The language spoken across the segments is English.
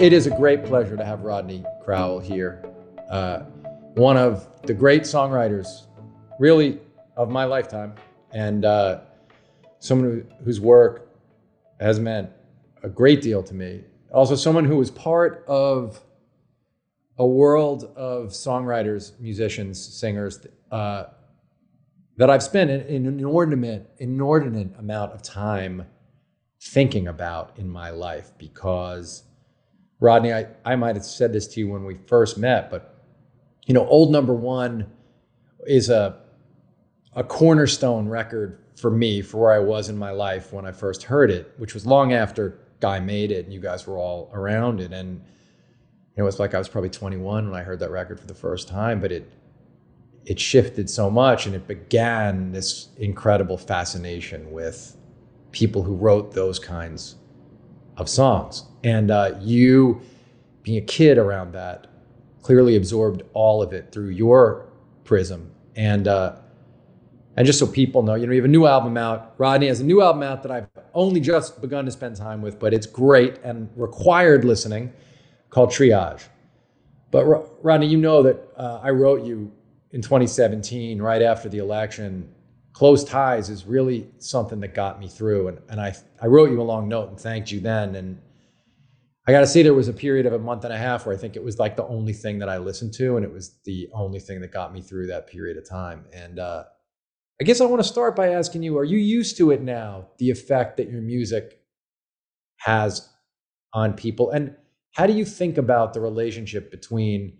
It is a great pleasure to have Rodney Crowell here. Uh, one of the great songwriters, really, of my lifetime, and uh, someone who, whose work has meant a great deal to me. Also, someone who was part of a world of songwriters, musicians, singers uh, that I've spent an inordinate, inordinate amount of time thinking about in my life because Rodney, I, I might have said this to you when we first met, but you know, old number one is a a cornerstone record for me for where I was in my life when I first heard it, which was long after Guy made it and you guys were all around it. And it was like I was probably 21 when I heard that record for the first time, but it it shifted so much and it began this incredible fascination with people who wrote those kinds of songs. And uh, you, being a kid around that, clearly absorbed all of it through your prism. And uh, and just so people know, you know, you have a new album out. Rodney has a new album out that I've only just begun to spend time with, but it's great and required listening, called Triage. But Rodney, you know that uh, I wrote you in 2017, right after the election. Close ties is really something that got me through, and and I I wrote you a long note and thanked you then, and I got to say, there was a period of a month and a half where I think it was like the only thing that I listened to, and it was the only thing that got me through that period of time. And uh, I guess I want to start by asking you: Are you used to it now? The effect that your music has on people, and how do you think about the relationship between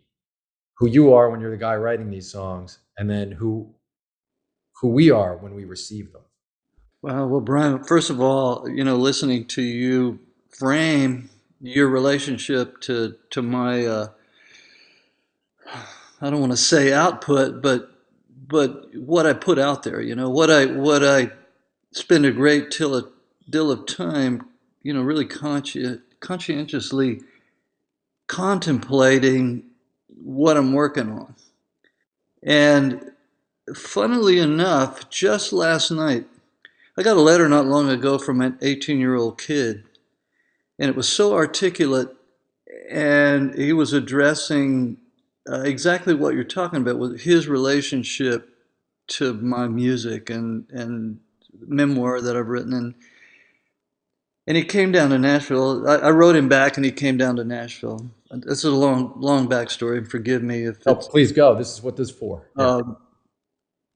who you are when you're the guy writing these songs, and then who who we are when we receive them? Well, well, Brian. First of all, you know, listening to you frame your relationship to to my uh, I don't want to say output, but but what I put out there, you know, what I what I spend a great deal of, deal of time, you know, really consci- conscientiously contemplating what I'm working on. And funnily enough, just last night, I got a letter not long ago from an 18 year old kid and it was so articulate, and he was addressing uh, exactly what you're talking about with his relationship to my music and and memoir that I've written and and he came down to Nashville. I, I, wrote him back, and he came down to Nashville. This is a long, long backstory. And forgive me if. Oh, please go. This is what this is for. Um,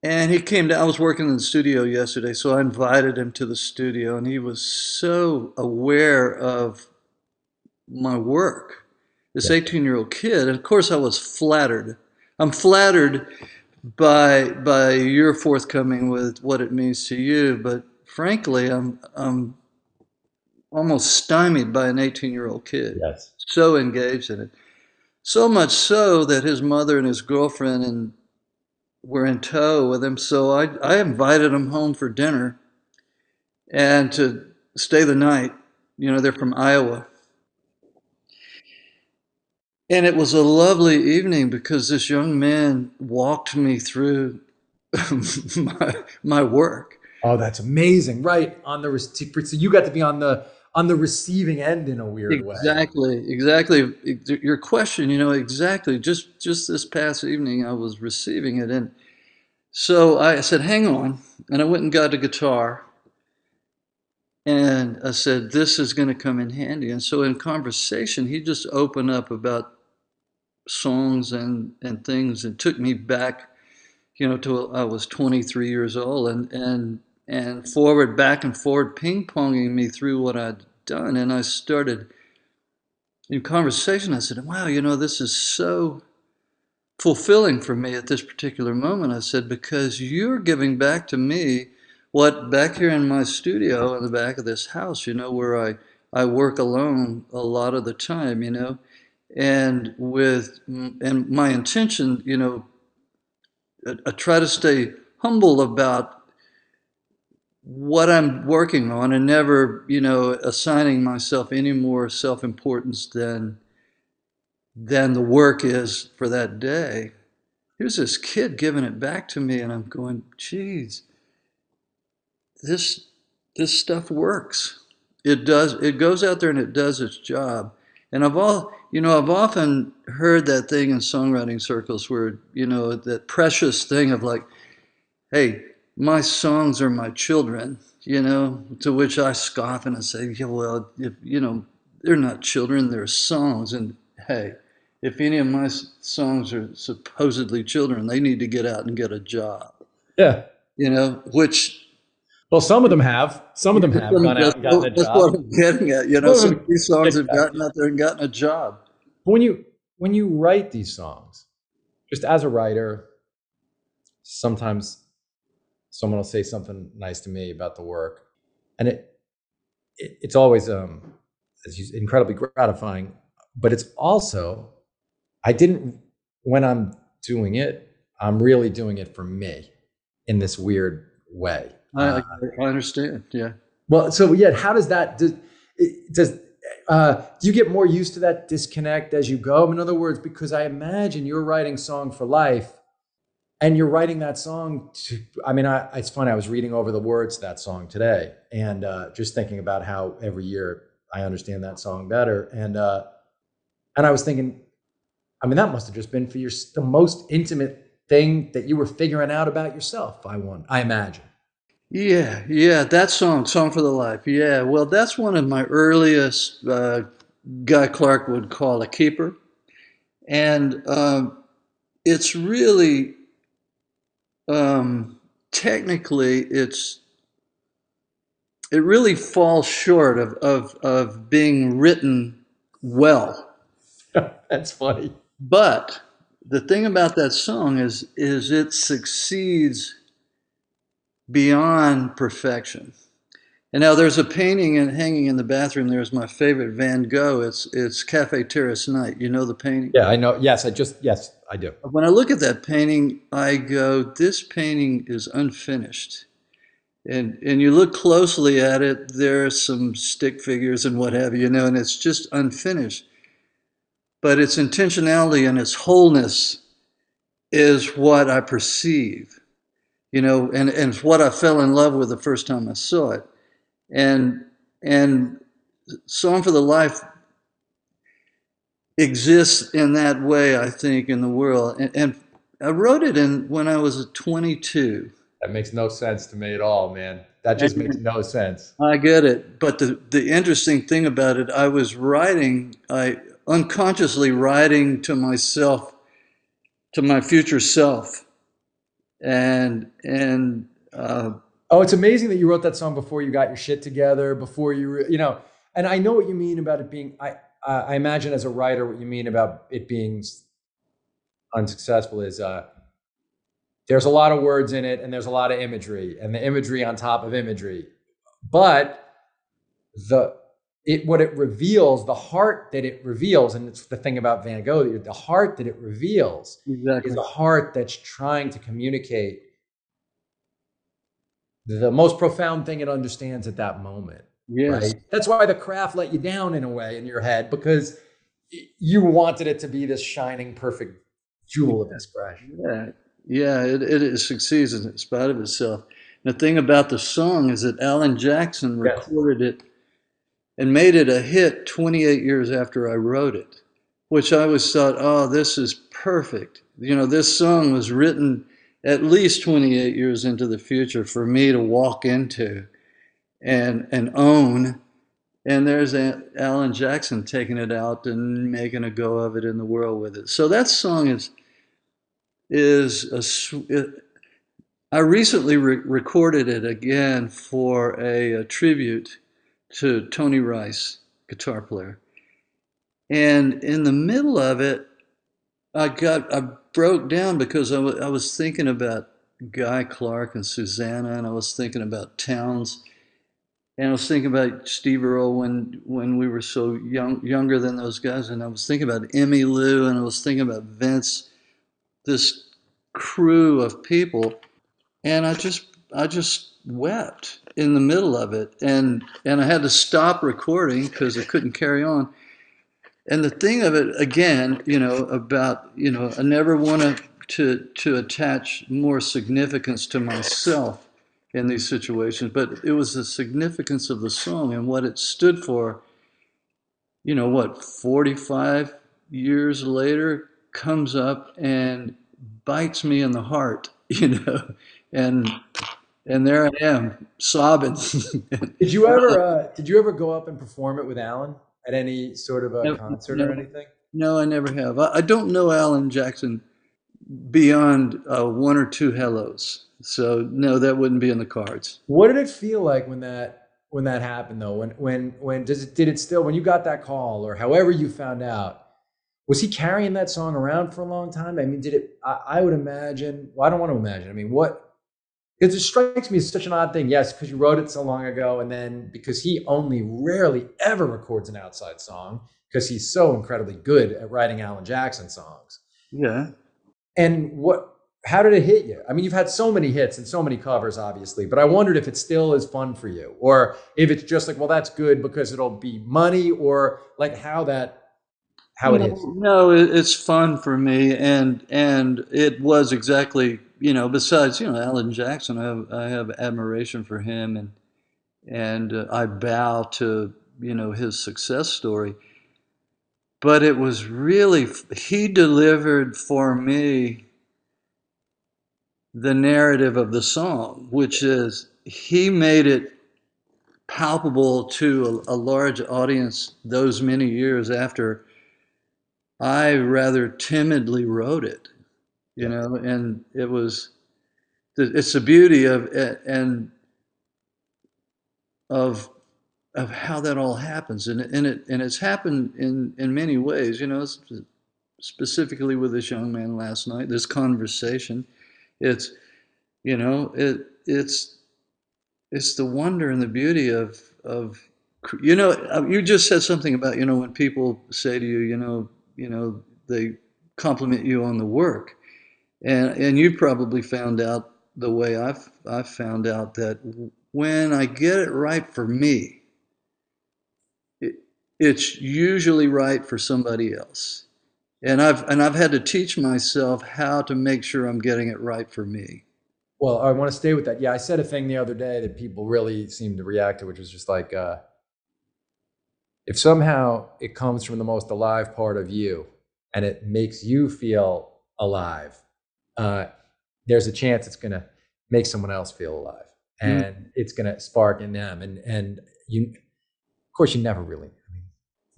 and he came down. I was working in the studio yesterday, so I invited him to the studio, and he was so aware of my work. This 18 year old kid, and of course, I was flattered. I'm flattered by by your forthcoming with what it means to you, but frankly, I'm I'm almost stymied by an 18 year old kid. Yes. So engaged in it. So much so that his mother and his girlfriend and were in tow with him. So I, I invited him home for dinner and to stay the night. You know, they're from Iowa. And it was a lovely evening because this young man walked me through my, my work. Oh, that's amazing! Right on the so you got to be on the on the receiving end in a weird exactly, way. Exactly, exactly. Your question, you know, exactly. Just just this past evening, I was receiving it, and so I said, "Hang on," and I went and got a guitar, and I said, "This is going to come in handy." And so, in conversation, he just opened up about songs and and things, and took me back, you know, to I was 23 years old, and and and forward, back and forward, ping ponging me through what I'd done. And I started in conversation, I said, Wow, you know, this is so fulfilling for me at this particular moment. I said, Because you're giving back to me what back here in my studio in the back of this house, you know, where I, I work alone a lot of the time, you know, and with, and my intention, you know, I, I try to stay humble about what I'm working on and never, you know, assigning myself any more self-importance than than the work is for that day. Here's this kid giving it back to me, and I'm going, geez, this this stuff works. It does. It goes out there and it does its job. And I've all, you know, I've often heard that thing in songwriting circles where, you know, that precious thing of like, hey, my songs are my children, you know, to which I scoff and I say, yeah, well, if, you know, they're not children, they're songs. And hey, if any of my songs are supposedly children, they need to get out and get a job. Yeah. You know, which well, some of them have. Some of them have gone out and gotten a that's job. what I'm getting at. You know, some of these songs have gotten out there and gotten a job. When you when you write these songs, just as a writer, sometimes someone will say something nice to me about the work, and it, it it's always um as you, incredibly gratifying. But it's also I didn't when I'm doing it, I'm really doing it for me in this weird way. I, uh, I understand. Yeah. Well, so yeah, how does that does does uh, do you get more used to that disconnect as you go? In other words, because I imagine you're writing "Song for Life," and you're writing that song. To, I mean, I, it's funny. I was reading over the words that song today, and uh, just thinking about how every year I understand that song better, and uh, and I was thinking, I mean, that must have just been for your the most intimate thing that you were figuring out about yourself. I want, I imagine. Yeah, yeah, that song, "Song for the Life." Yeah, well, that's one of my earliest. Uh, Guy Clark would call a keeper, and um, it's really um, technically it's it really falls short of of of being written well. that's funny. But the thing about that song is is it succeeds beyond perfection. And now there's a painting and hanging in the bathroom. There's my favorite Van Gogh. It's it's Cafe Terrace Night. You know the painting? Yeah, I know. Yes, I just yes, I do. When I look at that painting, I go, this painting is unfinished. And and you look closely at it, there are some stick figures and what have you, you know, and it's just unfinished. But its intentionality and its wholeness is what I perceive you know, and, and what I fell in love with the first time I saw it. And, and Song for the Life exists in that way, I think, in the world. And, and I wrote it in when I was 22. That makes no sense to me at all, man. That just makes no sense. I get it. But the, the interesting thing about it, I was writing, I unconsciously writing to myself, to my future self and and uh, oh, it's amazing that you wrote that song before you got your shit together, before you you know. And I know what you mean about it being. I uh, I imagine as a writer, what you mean about it being unsuccessful is uh, there's a lot of words in it, and there's a lot of imagery, and the imagery on top of imagery, but the it what it reveals, the heart that it reveals, and it's the thing about Van Gogh, the heart that it reveals exactly. is a heart that's trying to communicate the most profound thing it understands at that moment. Yes. Right? That's why the craft let you down in a way in your head because you wanted it to be this shining, perfect jewel of expression. Yeah, yeah, it, it succeeds in spite of itself. And the thing about the song is that Alan Jackson recorded yes. it and made it a hit 28 years after I wrote it, which I always thought, oh, this is perfect. You know, this song was written at least 28 years into the future for me to walk into and, and own. And there's Alan Jackson taking it out and making a go of it in the world with it. So that song is is a. It, I recently re recorded it again for a, a tribute to Tony Rice, guitar player. And in the middle of it, I got, I broke down because I, I was thinking about Guy Clark and Susanna, and I was thinking about Townes, and I was thinking about Steve Earle when when we were so young, younger than those guys, and I was thinking about Emmylou, and I was thinking about Vince, this crew of people, and I just I just wept in the middle of it, and and I had to stop recording because I couldn't carry on. And the thing of it again, you know, about you know, I never want to to to attach more significance to myself in these situations, but it was the significance of the song and what it stood for you know what, 45 years later, comes up and bites me in the heart, you know, and and there I am sobbing. Did you ever uh, did you ever go up and perform it with Alan at any sort of a No, concert no. or anything? no, I never have. I, I don't know Alan Jackson beyond uh, one or two hellos, so no, that wouldn't be in the cards. What did it feel like when that when that happened though? When when when does it did it still when you got that call or however you found out? Was he carrying that song around for a long time? I mean, did it? I, I would imagine. Well, I don't want to imagine. I mean, what? Because it strikes me as such an odd thing. Yes, because you wrote it so long ago, and then because he only rarely ever records an outside song because he's so incredibly good at writing Alan Jackson songs. Yeah. And what? How did it hit you? I mean, you've had so many hits and so many covers, obviously, but I wondered if it still is fun for you, or if it's just like, well, that's good because it'll be money, or like how that how it no, is. No, it's fun for me, and and it was exactly you know. Besides, you know, Alan Jackson, I have I have admiration for him, and and uh, I bow to you know his success story. But it was really he delivered for me the narrative of the song, which is he made it palpable to a, a large audience those many years after I rather timidly wrote it, you know, and it was, it's the beauty of it and of of how that all happens, and and it and it's happened in in many ways, you know, specifically with this young man last night, this conversation, it's, you know, it it's it's the wonder and the beauty of of you know uh, you just said something about you know when people say to you you know you know they compliment you on the work. And and you probably found out the way I've I've found out that when I get it right for me it, it's usually right for somebody else and I've and I've had to teach myself how to make sure I'm getting it right for me Well, I want to stay with that. Yeah, I said a thing the other day that people really seemed to react to, which was just like, uh, if somehow it comes from the most alive part of you and it makes you feel alive, uh, there's a chance it's going to make someone else feel alive, and mm. it's going to spark in them. And and you, of course, you never really.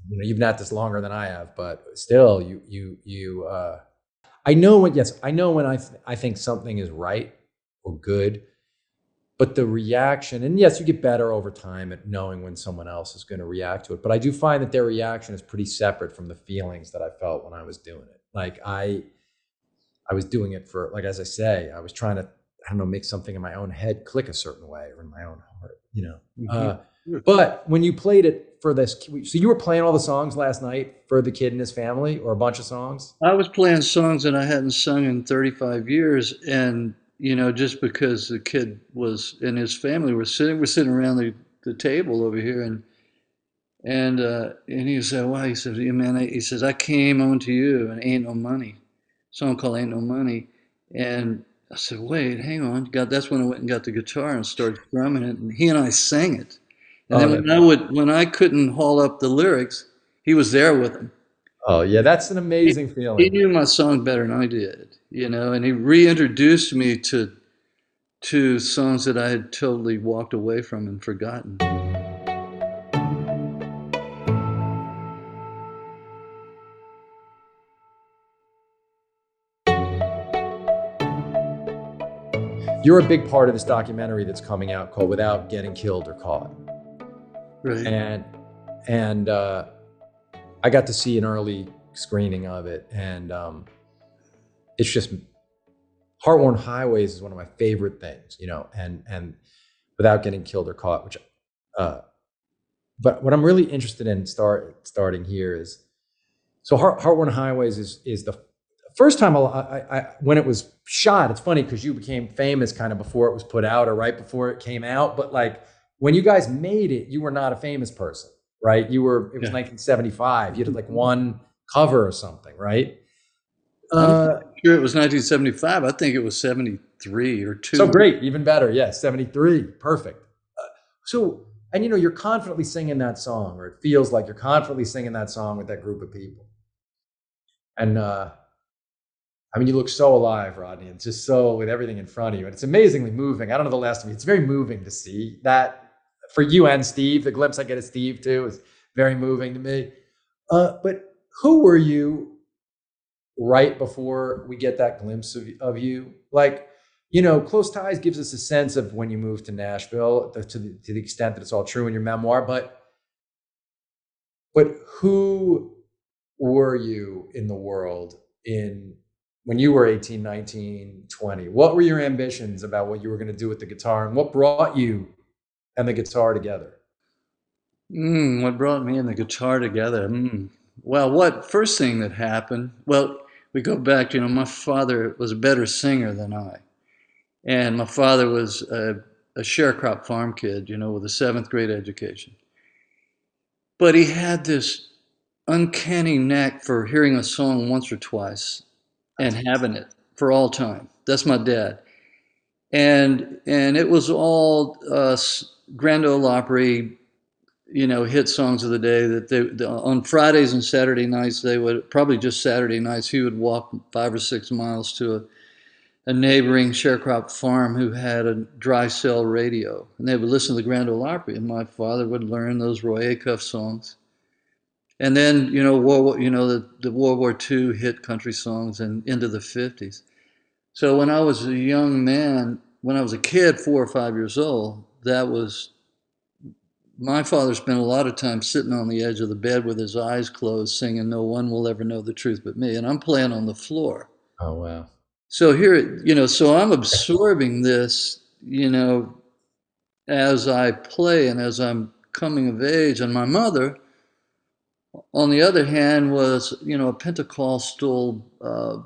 You know, you've not this longer than I have, but still, you you you. Uh, I know when yes, I know when I th- I think something is right or good. But the reaction, and yes, you get better over time at knowing when someone else is going to react to it. But I do find that their reaction is pretty separate from the feelings that I felt when I was doing it. Like I, I was doing it for, like as I say, I was trying to, I don't know, make something in my own head click a certain way or in my own heart, you know. Mm-hmm. Uh, but when you played it for this, so you were playing all the songs last night for the kid and his family, or a bunch of songs. I was playing songs that I hadn't sung in 35 years, and you know, just because the kid was and his family were sitting, we're sitting around the, the table over here, and and uh, and he said, "Wow," he said, "Yeah, man," he says, "I came on to you, and ain't no money." Song called "Ain't No Money," and I said, "Wait, hang on." God, that's when I went and got the guitar and started drumming it, and he and I sang it. And oh, then when I would, when I couldn't haul up the lyrics, he was there with them. Oh yeah, that's an amazing he, feeling. He knew my song better than I did, you know, and he reintroduced me to to songs that I had totally walked away from and forgotten. You're a big part of this documentary that's coming out called "Without Getting Killed or Caught," right? And and uh, I got to see an early screening of it, and um, it's just Heartworn Highways is one of my favorite things, you know, and and without getting killed or caught, which, uh, but what I'm really interested in start starting here is, so Heart, Heartworn Highways is is the first time I, I, I when it was shot. It's funny because you became famous kind of before it was put out or right before it came out, but like when you guys made it, you were not a famous person right? You were it was yeah. 1975. You did like one cover or something, right? Uh, sure it was 1975. I think it was 73 or two. So great, even better. Yeah, 73. Perfect. Uh, so and you know you're confidently singing that song, or it feels like you're confidently singing that song with that group of people. And uh, I mean, you look so alive, Rodney. It's just so with everything in front of you, and it's amazingly moving. I don't know the last of you. It's very moving to see that for you and Steve. The glimpse I get of Steve too is very moving to me. Uh, but who were you right before we get that glimpse of, of you? Like, you know, Close Ties gives us a sense of when you moved to Nashville to the, to the extent that it's all true in your memoir, but but who were you in the world in when you were 18, 19, 20? What were your ambitions about what you were going to do with the guitar and what brought you and the guitar together? Mm, what brought me and the guitar together? Mm. Well, what first thing that happened? Well, we go back. You know, my father was a better singer than I, and my father was a, a sharecrop farm kid. You know, with a seventh grade education. But he had this uncanny knack for hearing a song once or twice and having it for all time. That's my dad, and and it was all uh, Grand Ole Opry you know, hit songs of the day that they the, on Fridays and Saturday nights they would probably just Saturday nights he would walk five or six miles to a, a neighboring sharecrop farm who had a dry cell radio and they would listen to the Grand Ole Opry and my father would learn those Roy Acuff songs. And then, you know, War, you know, the, the World War II hit country songs and into the 50s. So when I was a young man, when I was a kid, four or five years old, that was my father spent a lot of time sitting on the edge of the bed with his eyes closed, singing "No one will ever know the truth but me," and I'm playing on the floor. Oh wow! So here, you know, so I'm absorbing this, you know, as I play and as I'm coming of age, and my mother, on the other hand, was you know a Pentecostal uh,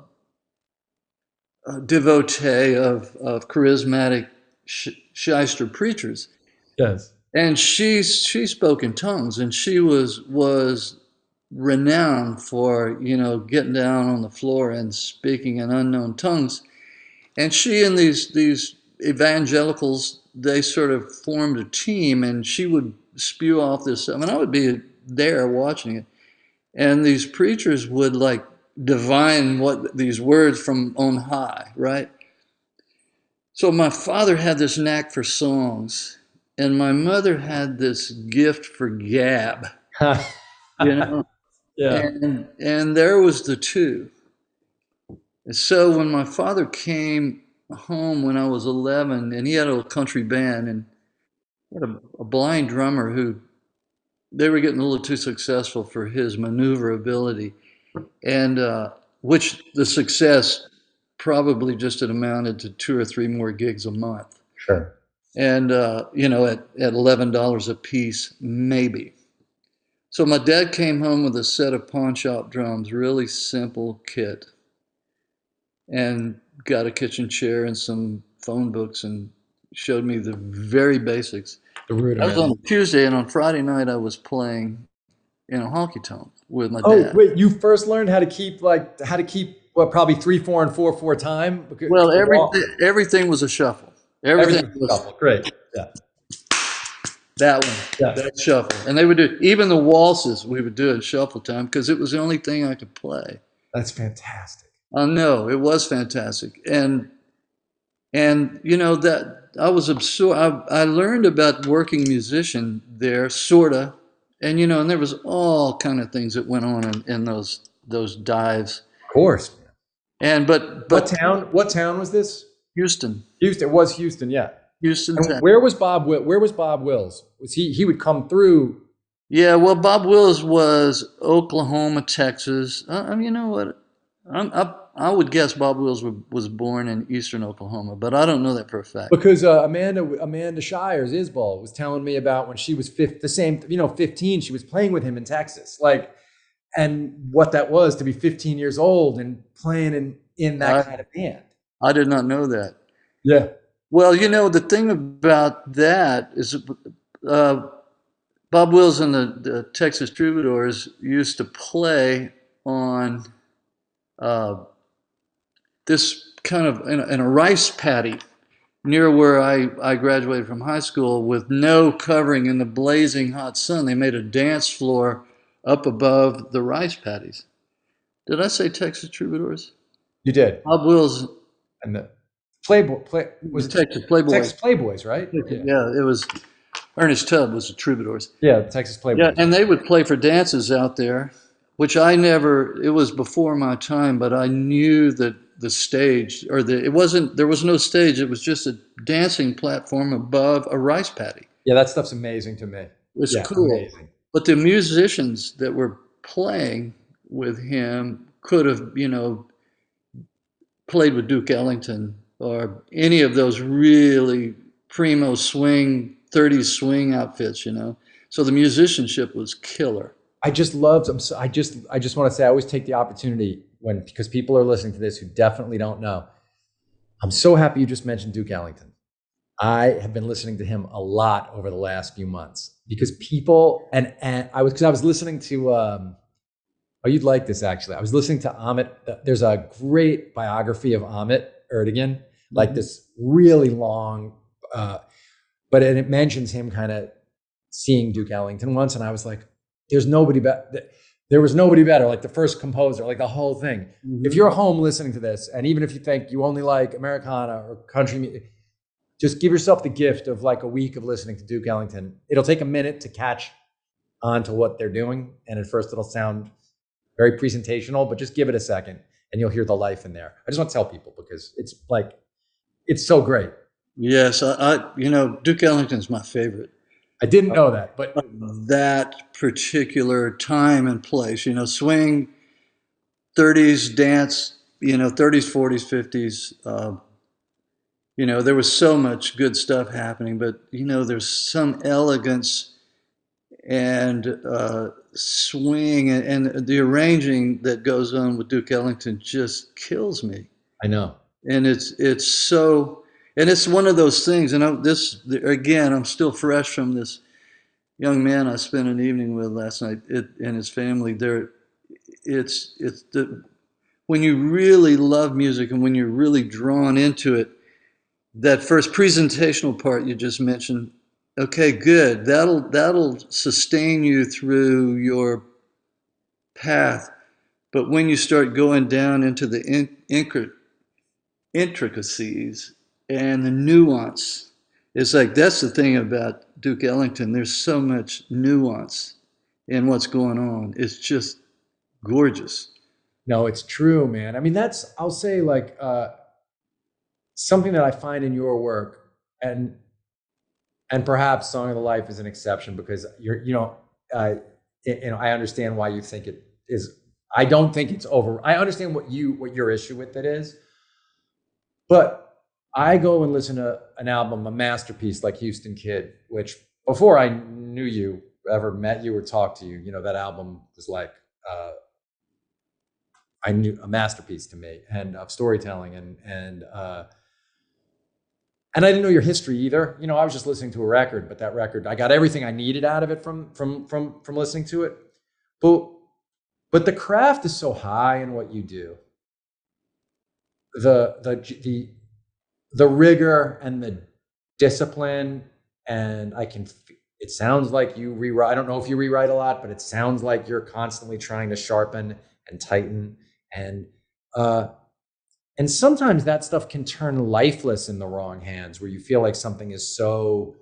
devotee of of charismatic shyster preachers. Yes. And she she spoke in tongues and she was was renowned for you know getting down on the floor and speaking in unknown tongues. And she and these these evangelicals they sort of formed a team and she would spew off this i mean i would be there watching it. And these preachers would like divine what these words from on high right so my father had this knack for songs and my mother had this gift for gab, you know. yeah. And and there was the two. And so when my father came home when I was 11, and he had a country band, and had a, a blind drummer who they were getting a little too successful for his maneuverability, and uh, which the success probably just had amounted to two or three more gigs a month. Sure and uh, you know at, at $11 a piece maybe so my dad came home with a set of pawn shop drums really simple kit and got a kitchen chair and some phone books and showed me the very basics the I was on Tuesday and on Friday night I was playing in a honky tonk with my oh, dad. Oh wait, you first learned how to keep like how to keep what probably three four and four four time. Well, everything everything was a shuffle. Everything, Everything was shuffle. Great. Yeah. That one, yeah. that shuffle, and they would do even the waltzes. We would do in shuffle time because it was the only thing I could play. That's fantastic. I know it was fantastic, and and you know that I was absorbed. I, I learned about working musician there, sorta, and you know, and there was all kind of things that went on in, in those those dives. Of course. And but but what town? What town was this? Houston. Houston. It was Houston. Yeah. Houston. Where was Bob? Where was Bob Wills? Was he? He would come through. Yeah. Well, Bob Wills was Oklahoma, Texas. Uh, I mean, you know what? I'm, I, I would guess Bob Wills was born in eastern Oklahoma, but I don't know that for a fact. Because uh, Amanda Amanda Shires Isbell was telling me about when she was fifth, the same, you know, 15, she was playing with him in Texas. Like, and what that was to be 15 years old and playing in, in that I, kind of band. I did not know that. Yeah. Well, you know, the thing about that is uh, Bob Wills and the, the, Texas Troubadours used to play on uh, this kind of in a, in a, rice paddy near where I, I graduated from high school with no covering in the blazing hot sun. They made a dance floor up above the rice paddies. Did I say Texas Troubadours? You did. Bob Wills And the Playboy play, was Texas Playboy. Texas Playboys, right? yeah. Yeah, it was Ernest Tubb was the Troubadours. yeah Texas Playboys. Yeah, and they would play for dances out there, which I never. It was before my time, but I knew that the stage or the it wasn't. There was no stage. It was just a dancing platform above a rice paddy. yeah, that stuff's amazing to me. It was yeah, cool. amazing. But the musicians that were playing with him could have, you know, played with Duke Ellington or any of those really primo swing, 30s swing outfits, you know. So the musicianship was killer. I just loved. I'm so, I just I just want to say I always take the opportunity when because people are listening to this who definitely don't know. I'm so happy you just mentioned Duke Ellington. I have been listening to him a lot over the last few months because people and and I was because I was listening to um oh you'd like this actually. I was listening to Ahmet. There's a great biography of Ahmet Ertegun, like Mhm. this really long, uh, but and it mentions him kind of seeing Duke Ellington once, and I was like, there's nobody better. There was nobody better, like the first composer, like the whole thing. If you're home listening to this, and even if you think you only like Americana or country music, just give yourself the gift of like a week of listening to Duke Ellington. It'll take a minute to catch on to what they're doing. And at first it'll sound very presentational, but just give it a second and you'll hear the life in there. I just want to tell people because it's like, it's so great. Yes, I, I you know, Duke Ellington's my favorite. I didn't know that, but That particular time and place, you know, swing, 30s dance, you know, 30s, 40s, 50s. Uh, you know, there was so much good stuff happening, but you know, there's some elegance and uh, swing and, and the arranging that goes on with Duke Ellington just kills me I know. and it's it's so and it's one of those things and I, this again i'm still fresh from this young man i spent an evening with last night it, and his family there it's it's the when you really love music and when you're really drawn into it that first presentational part you just mentioned okay good that'll that'll sustain you through your path but when you start going down into the in, intricacies and the nuance. It's like that's the thing about Duke Ellington. There's so much nuance in what's going on. It's just gorgeous. No, it's true, man. I mean, that's I'll say like uh, something that I find in your work, and and perhaps Song of the Life is an exception because you're, you know, uh, you know, I understand why you think it is. I don't think it's over. I understand what you what your issue with it is, but I go and listen to an album, a masterpiece like Houston Kid, which before I knew you, ever met you or talked to you, you know, that album was like. Uh, I knew a masterpiece to me and of storytelling and and uh, and I didn't know your history either. You know, I was just listening to a record, but that record I got everything I needed out of it from from from from listening to it. But but the craft is so high in what you do. The the the the rigor and the discipline and I can it sounds like you rewrite I don't know if you rewrite a lot, but it sounds like you're constantly trying to sharpen and tighten and uh and sometimes that stuff can turn lifeless in the wrong hands where you feel like something is so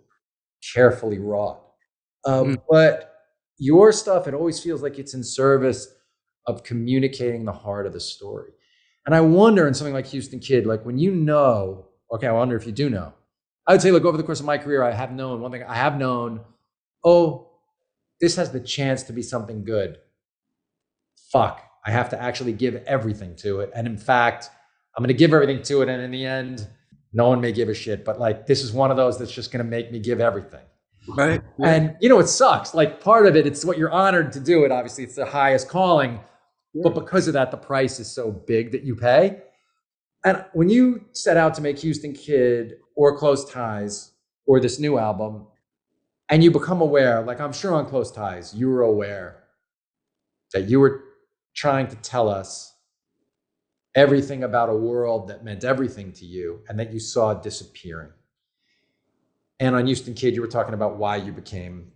carefully wrought um, Mm. but your stuff it always feels like it's in service of communicating the heart of the story and i wonder in something like houston kid like when you know okay i wonder if you do know i would say look over the course of my career i have known one thing i have known oh this has the chance to be something good fuck, I have to actually give everything to it. And in fact, I'm going to give everything to it. And in the end, no one may give a shit. But like, this is one of those that's just going to make me give everything. Right. And you know, it sucks. Like, part of it, it's what you're honored to do it. Obviously, it's the highest calling. But because of that, the price is so big that you pay. And when you set out to make Houston Kid or Close Ties or this new album, and you become aware, like I'm sure on Close Ties, you were aware that you were trying to tell us everything about a world that meant everything to you and that you saw disappearing. And on Houston Kid, you were talking about why you became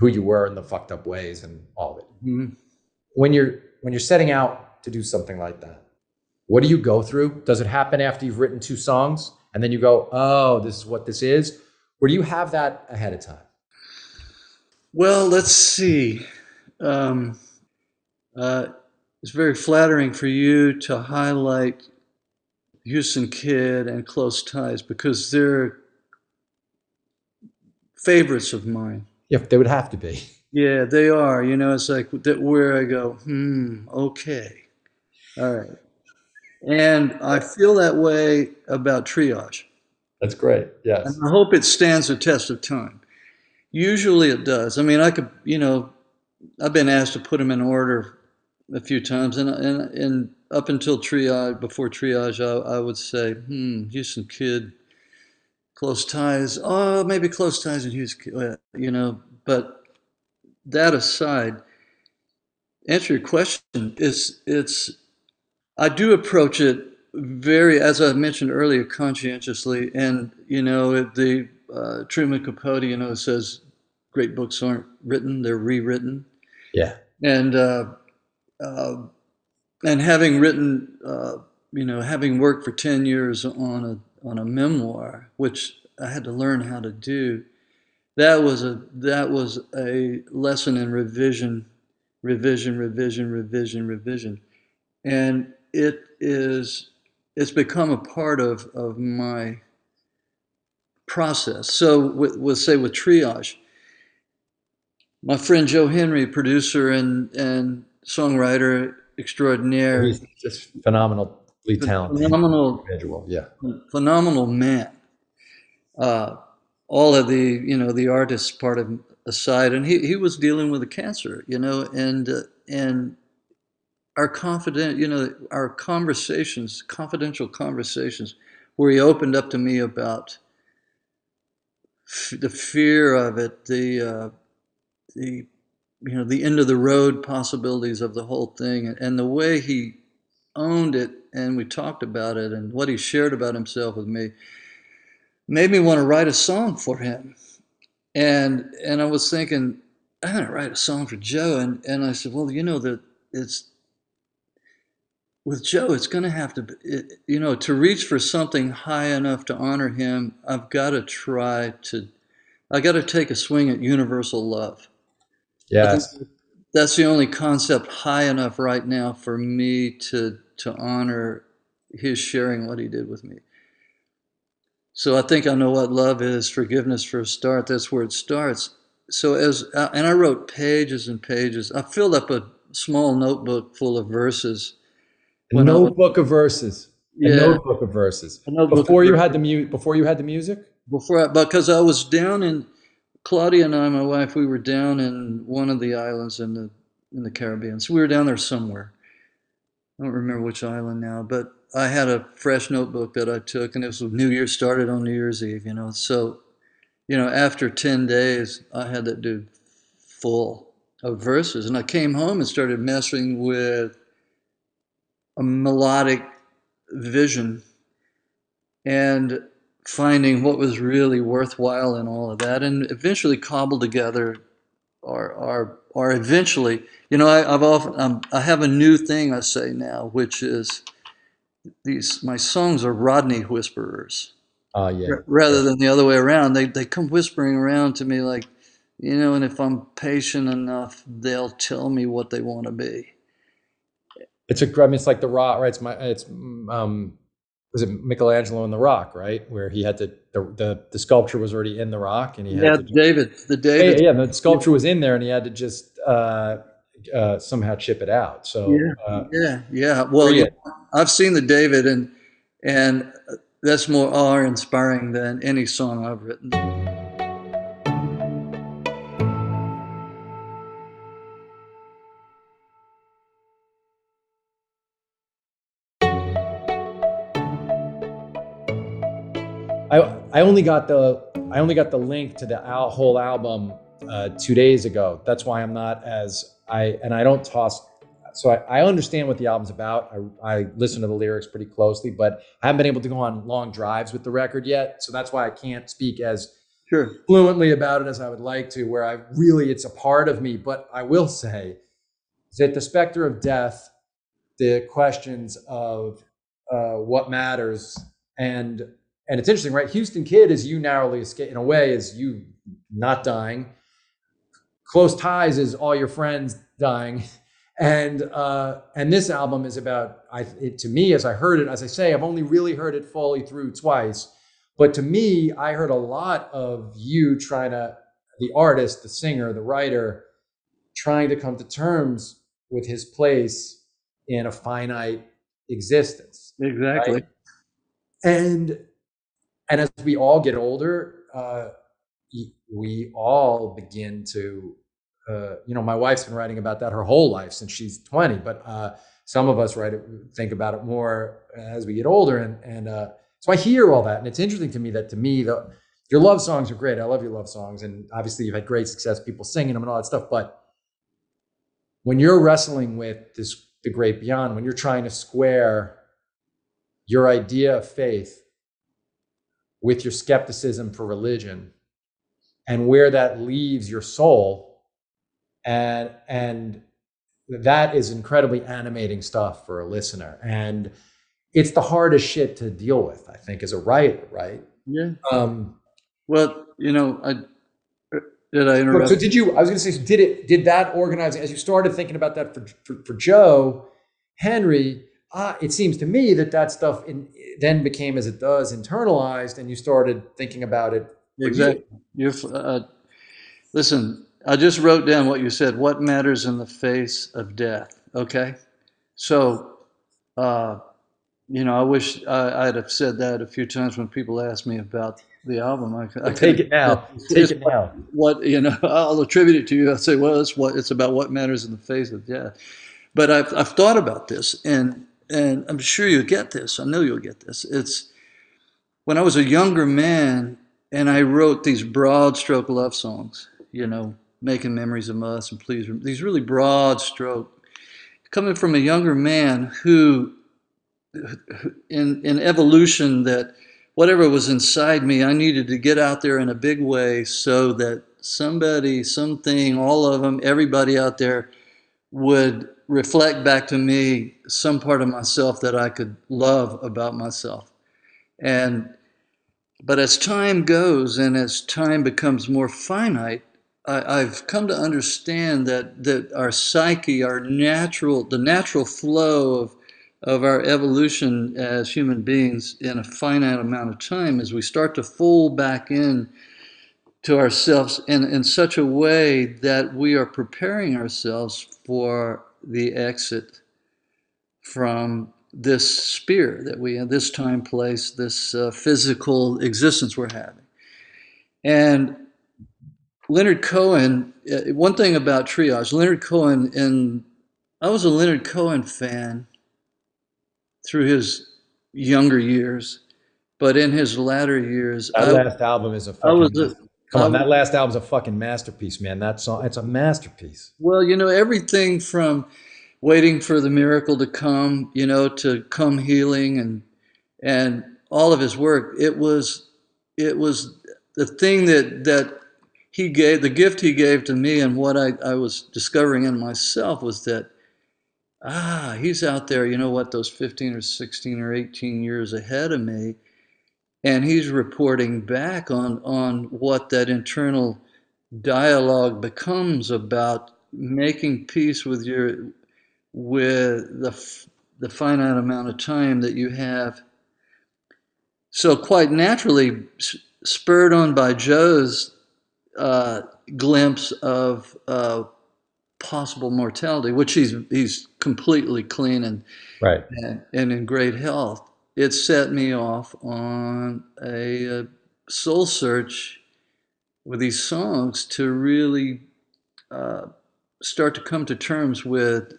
who you were in the fucked up ways and all of it. Mhm. When you're when you're setting out to do something like that, what do you go through? Does it happen after you've written two songs and then you go, "Oh, this is what this is," or do you have that ahead of time? Well, let's see. Um, uh, it's very flattering for you to highlight Houston Kid and Close Ties because they're favorites of mine. If they would have to be. Yeah, they are. You know, it's like that where I go, hmm, okay. All right. And I feel that way about triage. That's great. Yes. And I hope it stands the test of time. Usually it does. I mean, I could, you know, I've been asked to put them in order a few times, and and, and up until triage, before triage, I, I would say, hmm, Houston Kid, close ties. Oh, maybe close ties and Houston uh, you know. But that aside, answer your question. It's it's. I do approach it very, as I mentioned earlier, conscientiously, and you know, it- the uh, Truman Capote, you know, says great books aren't written; they're rewritten Yeah. and uh, uh, and having written, uh, you know, having worked for ten years on a on a memoir, which I had to learn how to do, that was a that was a lesson in revision, revision, revision, revision, revision, and it is it's become a part of of my process. So with, with say with triage my friend Joe Henry, producer and and songwriter extraordinaire, He's just phenomenally talented phenomenal, individual. Yeah. phenomenal man. Uh, all of the you know the artist part of aside, and he he was dealing with a cancer, you know, and uh, and our confident, you know, our conversations, confidential conversations, where he opened up to me about f- the fear of it, the uh, the you know the end of the road possibilities of the whole thing, and, and the way he owned it, and we talked about it, and what he shared about himself with me, made me want to write a song for him, and and I was thinking. I'm gonna write a song for Joe, and, and I said, well, you know that it's with Joe, it's going to have to, be, it, you know, to reach for something high enough to honor him. I've got to try to, I got to take a swing at universal love. Yes. that's the only concept high enough right now for me to to honor his sharing what he did with me. So I think I know what love is. Forgiveness for a start. That's where it starts. So as uh, and I wrote pages and pages. I filled up a small notebook full of verses. A notebook of verses. A Yeah, notebook of verses. a notebook of Before you verses. had the mu- before you had the music? before I, because I was down in Claudia and I, my wife, we were down in one of the islands in the in the Caribbean. So we were down there somewhere. I don't remember which island now, but I had a fresh notebook that I took, and it was New Year started on New Year's Eve. You know, so you know after ten days, I had that dude full of verses, and I came home and started messing with a melodic vision and finding what was really worthwhile in all of that, and eventually cobbled together, or or or eventually, you know, I, I've often um, I have a new thing I say now, which is these my songs are Rodney whisperers Oh yeah. r- rather than the other way around. They they come whispering around to me like, you know, and if I'm patient enough, they'll tell me what they want to be. It's a. I mean, it's like the rock, right? It's my. It's um. Was it Michelangelo in the Rock, right? Where he had to the the, the sculpture was already in the rock, and he had Yeah, to. David, the David. yeah, the sculpture was in there, and he had to just uh, uh, somehow chip it out. So Yeah. uh, Yeah, yeah. Well, yeah, I've seen the David, and and that's more awe-inspiring than any song I've written. I I only got the I only got the link to the al- whole album uh, two days ago. That's why I'm not as I and I don't toss so I, I, understand what the album's about. I, I listen to the lyrics pretty closely, but I haven't been able to go on long drives with the record yet. So that's why I can't speak as sure. fluently about it as I would like to, where I really, it's a part of me. But I will say that the specter of death, the questions of uh, what matters, and and it's interesting, right? Houston Kid is you narrowly escape in a way, is you not dying. Close Ties is all your friends dying. And uh, and this album is about I it, to me as I heard it as I say I've only really heard it fully through twice, but to me I heard a lot of you trying to the artist, the singer, the writer, trying to come to terms with his place in a finite existence. Exactly. Right? And and as we all get older, uh, we all begin to uh, you know, my wife's been writing about that her whole life since she's 20, but uh, some of us write it, think about it more as we get older. And, and uh, so I hear all that. And it's interesting to me that to me, the, your love songs are great. I love your love songs. And obviously you've had great success, people singing them and all that stuff. But when you're wrestling with this, the great beyond, when you're trying to square your idea of faith with your skepticism for religion and where that leaves your soul, and and that is incredibly animating stuff for a listener. And it's the hardest shit to deal with i think as a writer right? Yeah. Um well you know i did i interrupt? So did you i was going to say did it did that organizing as you started thinking about that for for, for joe henry uh, it seems to me that that stuff in, then became as it does internalized and you started thinking about it exactly you. you've uh, listen I just wrote down what you said. What matters in the face of death? Okay, so uh, you know, I wish I, would have said that a few times when people asked me about the album. I, I take it now. Take it now. What you know, I'll attribute it to you. I'll say, well, it's what it's about. What matters in the face of death. But I've I've thought about this, and and I'm sure you'll get this. I know you'll get this. It's when I was a younger man, and I wrote these broad stroke love songs. You know, making memories of us and please these really broad stroke coming from a younger man who in in evolution that whatever was inside me i needed to get out there in a big way so that somebody something all of them everybody out there would reflect back to me some part of myself that i could love about myself. And but as time goes and as time becomes more finite I, have come to understand that that our psyche, our natural, the natural flow of of our evolution as human beings in a finite amount of time, as we start to fold back in to ourselves in, in such a way that we are preparing ourselves for the exit from this sphere that we have, this time, place, this uh, physical existence we're having. And Leonard Cohen, uh, one thing about Triage, Leonard Cohen, and I was a Leonard Cohen fan through his younger years, but in his latter years, that I, last album is a fucking. A, come on, that last album's a fucking masterpiece, man. That song, it's a masterpiece. Well, you know, everything from waiting for the miracle to come, you know, to come healing and and all of his work. It was it was the thing that that he gave the gift he gave to me and what I, I was discovering in myself was that ah he's out there you know what those 15 or 16 or 18 years ahead of me and he's reporting back on on what that internal dialogue becomes about making peace with your with the the finite amount of time that you have so quite naturally spurred on by joe's uh, glimpse of uh, possible mortality, which he's he's completely clean and right and, and in great health. It set me off on a, a soul search with these songs to really uh, start to come to terms with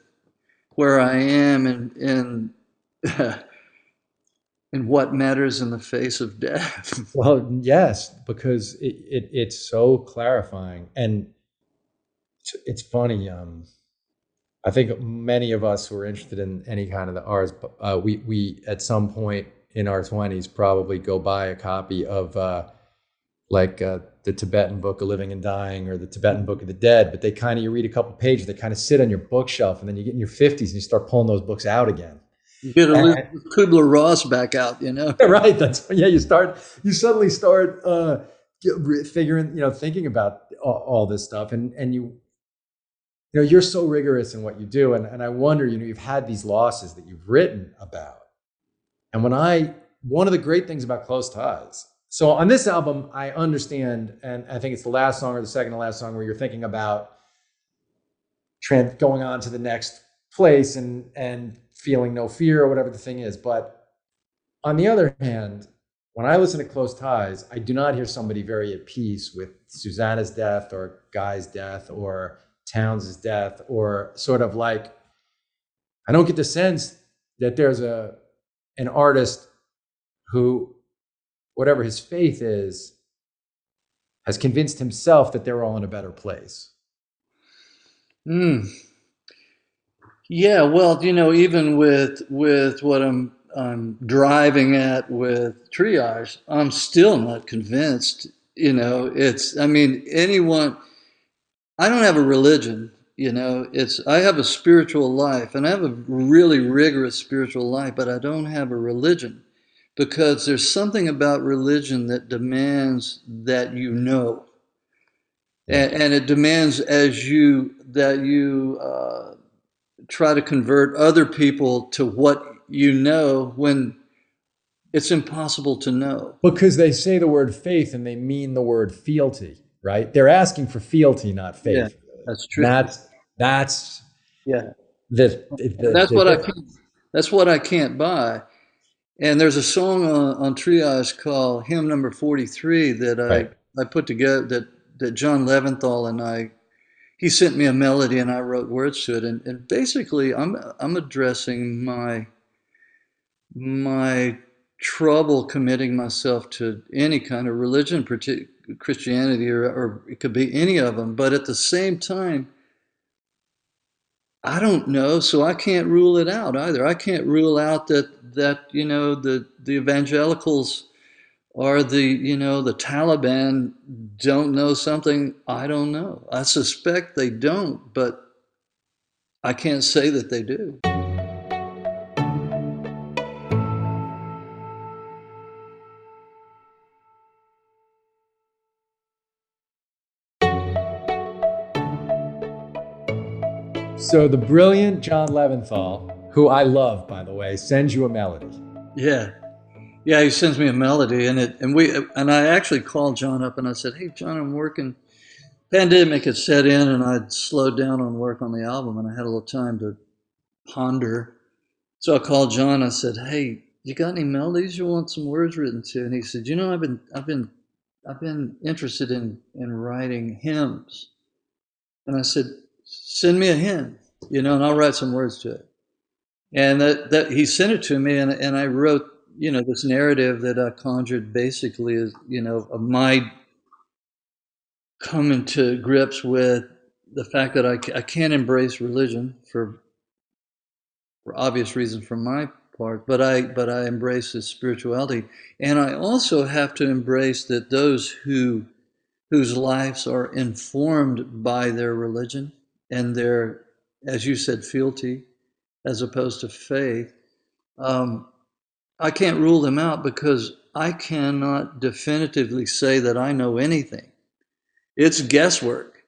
where I am and and and what matters in the face of death. well, yes, because it, it, it's so clarifying, and it's, it's funny. Um, I think many of us who are interested in any kind of the arts, uh, we we at some point in our twenties probably go buy a copy of uh, like uh, the Tibetan Book of Living and Dying or the Tibetan Book of the Dead. But they kind of you read a couple pages, they kind of sit on your bookshelf, and then you get in your fifties and you start pulling those books out again. You get a Kubler Ross back out, you know. right. That's yeah. You start. You suddenly start uh, figuring, you know, thinking about all, all this stuff, and and you you know you're so rigorous in what you do and, and i wonder you know you've had these losses that you've written about. And when i one of the great things about close ties so on this album i understand and i think it's the last song or the second to last song where you're thinking about going on to the next place and and feeling no fear or whatever the thing is. But on the other hand when i listen to close ties i do not hear somebody very at peace with susanna's death or guy's death or Townes' death, or sort of like, I don't get the sense that there's a an artist who, whatever his faith is, has convinced himself that they're all in a better place. Hmm. Yeah, well, you know, even with with what I'm I'm driving at with triage, I'm still not convinced. You know, it's I mean, anyone I don't have a religion, you know, it's I have a spiritual life and I have a really rigorous spiritual life, but I don't have a religion because there's something about religion that demands that you know. And, and it demands as you that you uh, try to convert other people to what you know when it's impossible to know. Because they say the word faith and they mean the word fealty right? They're asking for fealty, not faith. Yeah, that's true. That's that's yeah. The, the that's the what. I can't, that's what I can't buy. And there's a song on, on Triage called Hymn Number 43 that I right. I put together that that John Leventhal and I he sent me a melody and I wrote words to it and, and basically I'm I'm addressing my my trouble committing myself to any kind of religion, Christianity, or, or it could be any of them. But at the same time, I don't know, so I can't rule it out either. I can't rule out that that you know the the evangelicals or the you know the Taliban don't know something I don't know. I suspect they don't, but I can't say that they do. So the brilliant John Leventhal, who I love, by the way, sends you a melody. Yeah. Yeah, he sends me a melody and it and we and I actually called John up and I said, Hey John, I'm working pandemic had set in and I'd slowed down on work on the album and I had a little time to ponder. So I called John, I said, Hey, you got any melodies you want some words written to? And he said, You know, I've been I've been I've been interested in in writing hymns. And I said, send me a hymn, you know, and I'll write some words to it. And that, that he sent it to me, and, and I wrote, you know, this narrative that I conjured basically is, you know, of my coming to grips with the fact that I, I can't embrace religion for, for obvious reasons from my part, but I but I embrace this spirituality, and I also have to embrace that those who whose lives are informed by their religion and their, as you said, fealty as opposed to faith, um, I can't rule them out because I cannot definitively say that I know anything. It's guesswork.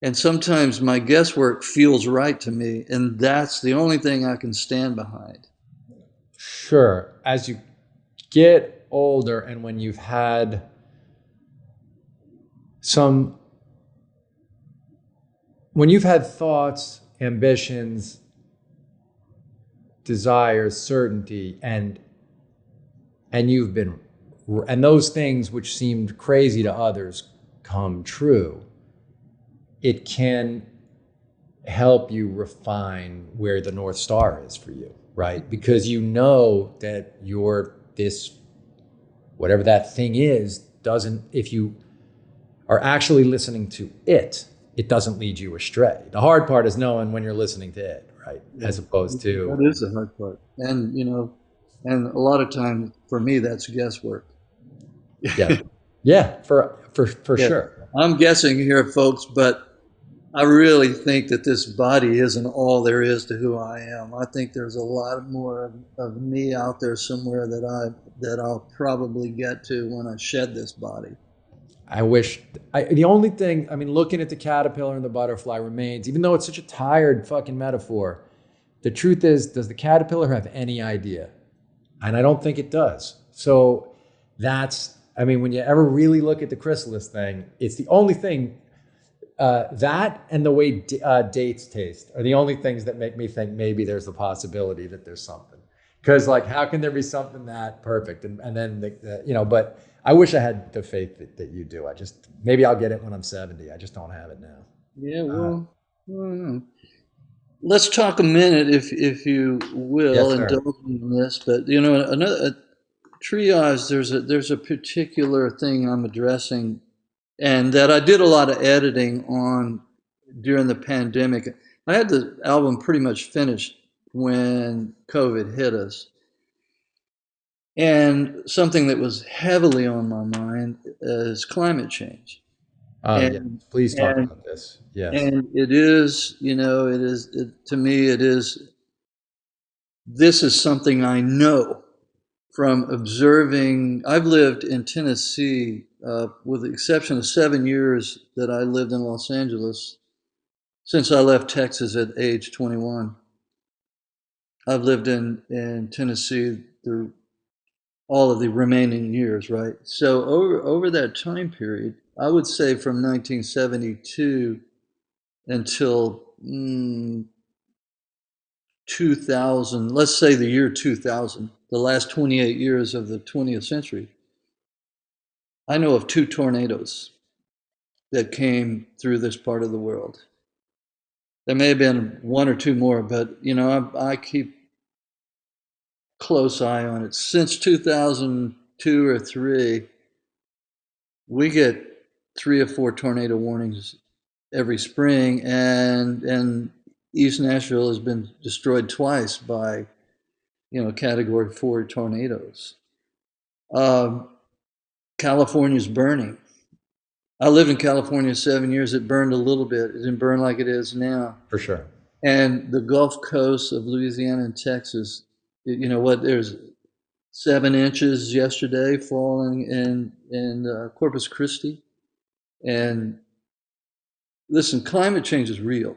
And sometimes my guesswork feels right to me, and that's the only thing I can stand behind. Sure. As you get older and when you've had some when you've had thoughts, ambitions, desires, certainty, and and you've been and those things which seemed crazy to others come true, it can help you refine where the North Star is for you, right? Because you know that you're this, whatever that thing is, doesn't, if you are actually listening to it it doesn't lead you astray. The hard part is knowing when you're listening to it, right? As opposed to that is the hard part, and you know, and a lot of times for me that's guesswork. yeah, yeah, for for for Yeah. sure. I'm guessing here, folks, but I really think that this body isn't all there is to who I am. I think there's a lot more of, of me out there somewhere that I that I'll probably get to when I shed this body. I wish I, the only thing I mean, looking at the caterpillar and the butterfly remains, even though it's such a tired fucking metaphor. The truth is, does the caterpillar have any idea? And I don't think it does. So that's, I mean, when you ever really look at the chrysalis thing, it's the only thing. Uh, that and the way d- uh, dates taste are the only things that make me think maybe there's a possibility that there's something. Because like, how can there be something that perfect? And and then the, the, you know, but I wish I had the faith that, that you do. I just maybe I'll get it when I'm 70. I just don't have it now. Yeah, uh, well, I don't let's talk a minute, if if you will, Yes, indulge me in this. But you know, another uh, triage. There's a there's a particular thing I'm addressing, and that I did a lot of editing on during the pandemic. I had the album pretty much finished when COVID hit us. And something that was heavily on my mind is climate change. Um, And- yeah, please talk and- about this. Yes. And it is, you know, it is, it, to me, it is, this is something I know from observing. I've lived in Tennessee, uh, with the exception of seven years that I lived in Los Angeles, since I left Texas at age 21. I've lived in, in Tennessee through all of the remaining years, right? So over over that time period, I would say from 1972 until mm, 2000, let's say the year 2000, the last 28 years of the 20th century, I know of two tornadoes that came through this part of the world. There may have been one or two more, but you know, I, I keep close eye on it. Since 2002 or three, we get three or four tornado warnings every spring, and and East Nashville has been destroyed twice by, you know, Category Four tornadoes. Um, California's burning. I lived in California seven years. It burned a little bit. It didn't burn like it is now for sure. and the Gulf Coast of Louisiana and Texas, you know what? There's seven inches yesterday falling in in uh, Corpus Christi, and listen, climate change is real,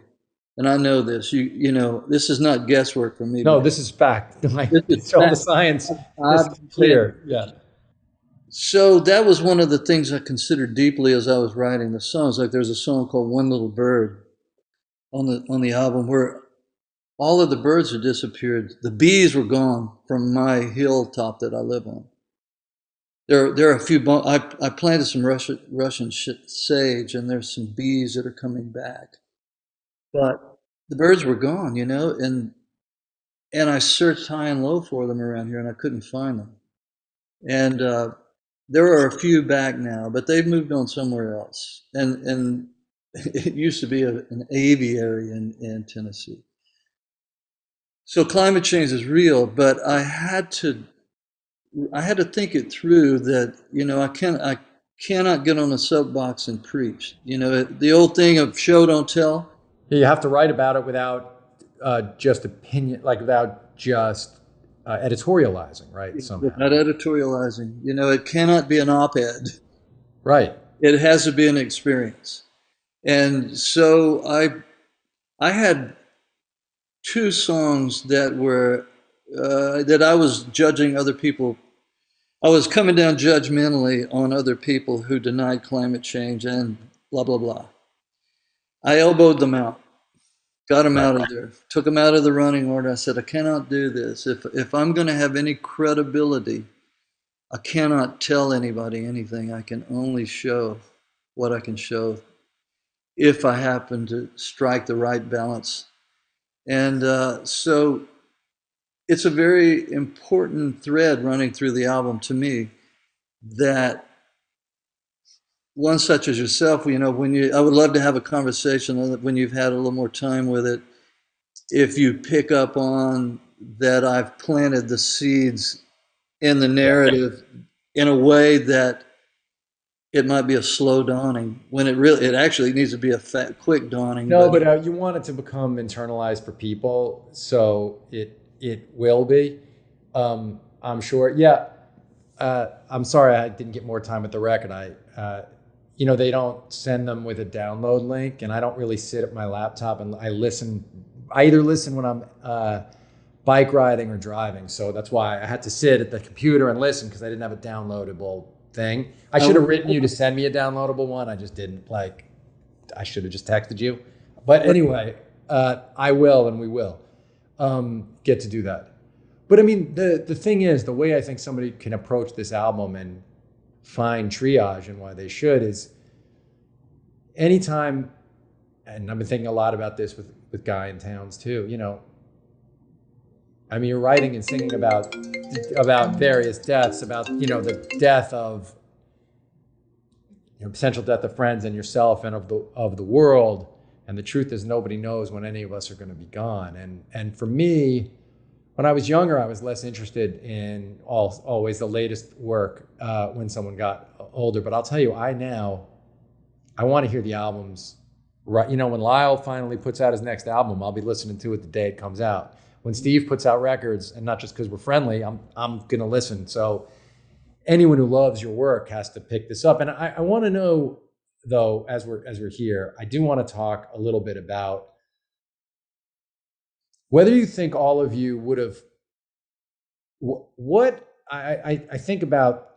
and I know this. You you know this is not guesswork for me. No, this is fact. Like, This is it's all the science. I've is clear. Yeah. So that was one of the things I considered deeply as I was writing the songs. Like there's a song called "One Little Bird" on the on the album where all of the birds had disappeared. The bees were gone from my hilltop that I live on. There, there are a few. Bon- I, I planted some Russian Russian sh- sage, and there's some bees that are coming back, but the birds were gone. You know, and and I searched high and low for them around here, and I couldn't find them. And uh, there are a few back now, but they've moved on somewhere else. And and it used to be a, an aviary in, in Tennessee. So climate change is real, but I had to I had to think it through that, you know, I can I cannot get on a soapbox and preach. You know, the old thing of show don't tell. You have to write about it without uh, just opinion, like without just uh, editorializing, right? Somehow. Not editorializing. You know, it cannot be an op-ed. Right. it has to be an experience and so i i had two songs that were uh, that i was judging other people i was coming down judgmentally on other people who denied climate change and blah blah blah i elbowed them out got them out of there took them out of the running order i said i cannot do this if if i'm going to have any credibility I cannot tell anybody anything. I can only show what I can show if I happen to strike the right balance. And uh, so it's a very important thread running through the album to me that one such as yourself, you know, when you, I would love to have a conversation when you've had a little more time with it. If you pick up on that, I've planted the seeds in the narrative in a way that it might be a slow dawning when it really, it actually needs to be a fat, quick dawning. No, but uh, you want it to become internalized for people, so it it will be. Um, I'm sure. Yeah. Uh, I'm sorry I didn't get more time at the record. I, uh, you know, they don't send them with a download link, and I don't really sit at my laptop and I listen. I either listen when I'm uh, bike riding or driving, so that's why I had to sit at the computer and listen because I didn't have a downloadable thing. I should have written you to send me a downloadable one. I just didn't. Like, I should have just texted you. But anyway, uh, I will, and we will um, get to do that. But I mean, the the thing is, the way I think somebody can approach this album and find triage and why they should is anytime, and I've been thinking a lot about this with with Guy and Townes too. You know, I mean, you're writing and singing about about various deaths, about you know the death of you know, potential death of friends and yourself and of the of the world. And the truth is, nobody knows when any of us are going to be gone. And and for me, when I was younger, I was less interested in all, always the latest work uh, when someone got older. But I'll tell you, I now, I want to hear the albums. Right, you know, when Lyle finally puts out his next album, I'll be listening to it the day it comes out. When Steve puts out records, and not just because we're friendly, I'm I'm gonna listen. So anyone who loves your work has to pick this up. And I, I want to know, though, as we're as we're here, I do want to talk a little bit about whether you think all of you would have what I, I, I think about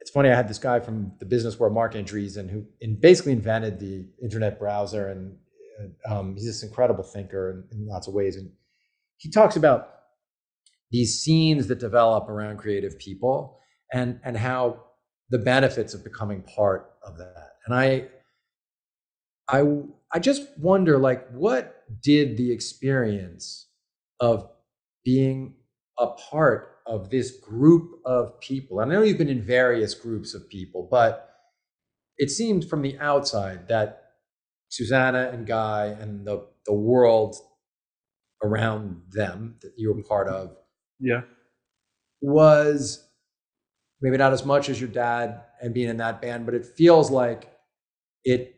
it's funny i had this guy from the business world marc andreessen who in basically invented the internet browser and um, he's this incredible thinker in, in lots of ways and he talks about these scenes that develop around creative people and and how the benefits of becoming part of that and i i i just wonder like what did the experience of being a part of this group of people. And I know you've been in various groups of people, but it seemed from the outside that Susanna and Guy and the, the world around them that you were part of yeah was maybe not as much as your dad and being in that band but it feels like it